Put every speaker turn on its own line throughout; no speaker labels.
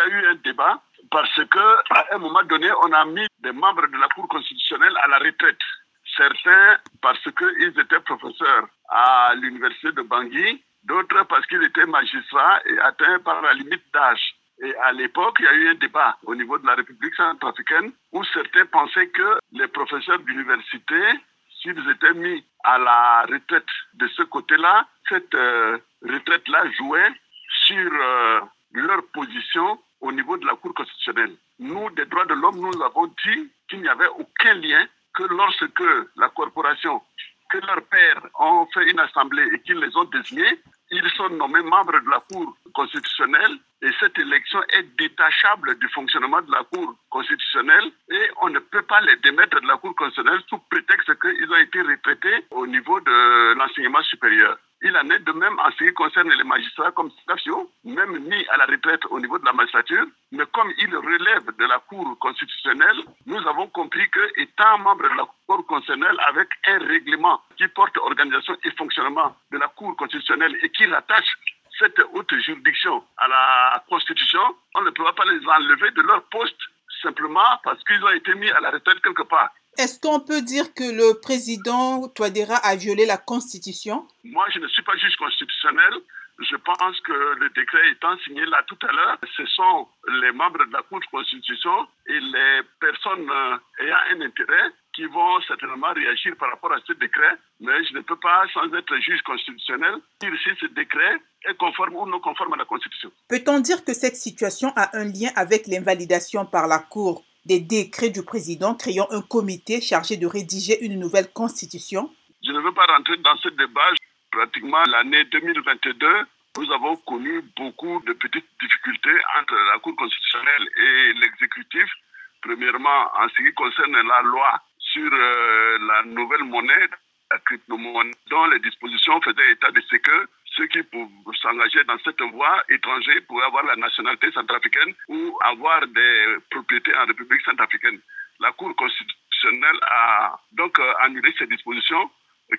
y a eu un débat parce que à un moment donné, on a mis des membres de la Cour constitutionnelle à la retraite. Certains parce qu'ils étaient professeurs à l'université de Bangui, d'autres parce qu'ils étaient magistrats et atteints par la limite d'âge. Et à l'époque, il y a eu un débat au niveau de la République centrafricaine où certains pensaient que les professeurs d'université, s'ils étaient mis à la retraite de ce côté-là, cette euh, retraite-là jouait sur euh, leur position au niveau de la Cour constitutionnelle. Nous, des droits de l'homme, nous avons dit qu'il n'y avait aucun lien que lorsque la corporation, que leurs pères ont fait une assemblée et qu'ils les ont désignés, ils sont nommés membres de la Cour constitutionnelle et cette élection est détachable du fonctionnement de la Cour constitutionnelle et on ne peut pas les démettre de la Cour constitutionnelle sous prétexte qu'ils ont été retraités au niveau de l'enseignement supérieur. Il en est de même en ce qui concerne les magistrats comme Stafio, même mis à la retraite au niveau de la magistrature, mais comme il relève de la Cour constitutionnelle, nous avons compris que, étant membre de la Cour constitutionnelle avec un règlement qui porte organisation et fonctionnement de la Cour constitutionnelle et qui rattache cette haute juridiction à la Constitution, on ne peut pas les enlever de leur poste simplement parce qu'ils ont été mis à la retraite quelque part.
Est-ce qu'on peut dire que le président Touadéra a violé la Constitution?
Moi, je ne suis pas juge constitutionnel. Je pense que le décret étant signé là tout à l'heure, ce sont les membres de la Cour de Constitution et les personnes euh, ayant un intérêt qui vont certainement réagir par rapport à ce décret, mais je ne peux pas, sans être juge constitutionnel, dire si ce décret est conforme ou non conforme à la Constitution.
Peut-on dire que cette situation a un lien avec l'invalidation par la Cour? Des décrets du président créant un comité chargé de rédiger une nouvelle constitution?
Je ne veux pas rentrer dans ce débat. Pratiquement l'année 2022, nous avons connu beaucoup de petites difficultés entre la Cour constitutionnelle et l'exécutif. Premièrement, en ce qui concerne la loi sur euh, la nouvelle monnaie, la crypto-monnaie, dont les dispositions faisaient état de ce que ceux qui pour s'engager dans cette voie étrangère pourraient avoir la nationalité centrafricaine ou avoir des propriétés en République centrafricaine. La Cour constitutionnelle a donc euh, annulé ces dispositions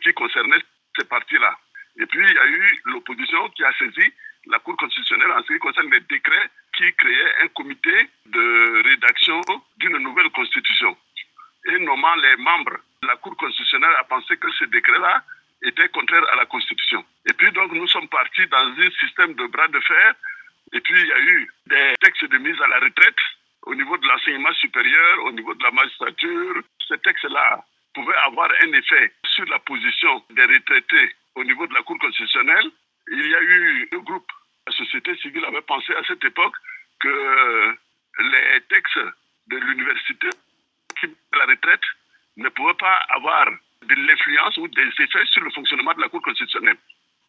qui concernaient ces parties-là. Et puis, il y a eu l'opposition qui a saisi la Cour constitutionnelle en ce qui concerne les décrets qui créaient un comité de rédaction d'une nouvelle constitution. Et nommant les membres, la Cour constitutionnelle a pensé que ce décret-là était contraire à la Constitution. Puis donc nous sommes partis dans un système de bras de fer. Et puis il y a eu des textes de mise à la retraite au niveau de l'enseignement supérieur, au niveau de la magistrature. Ces textes-là pouvaient avoir un effet sur la position des retraités au niveau de la Cour constitutionnelle. Il y a eu un groupe, la société civile avait pensé à cette époque que les textes de l'université qui la retraite ne pouvaient pas avoir de l'influence ou des effets sur le fonctionnement de la Cour constitutionnelle.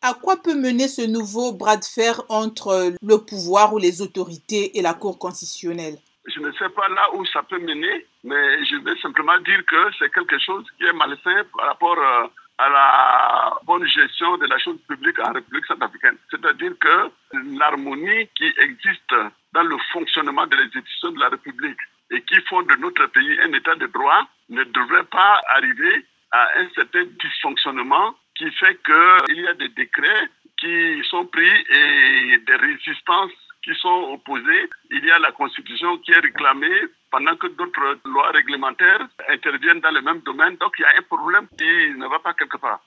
À quoi peut mener ce nouveau bras de fer entre le pouvoir ou les autorités et la Cour constitutionnelle?
Je ne sais pas là où ça peut mener, mais je vais simplement dire que c'est quelque chose qui est malsain par rapport euh, à la bonne gestion de la chose publique en République centrafricaine. C'est-à-dire que l'harmonie qui existe dans le fonctionnement des institutions de la République et qui font de notre pays un état de droit ne devrait pas arriver à un certain dysfonctionnement qui fait qu'il y a des décrets qui sont pris et des résistances qui sont opposées. Il y a la Constitution qui est réclamée pendant que d'autres lois réglementaires interviennent dans le même domaine. Donc il y a un problème qui ne va pas quelque part.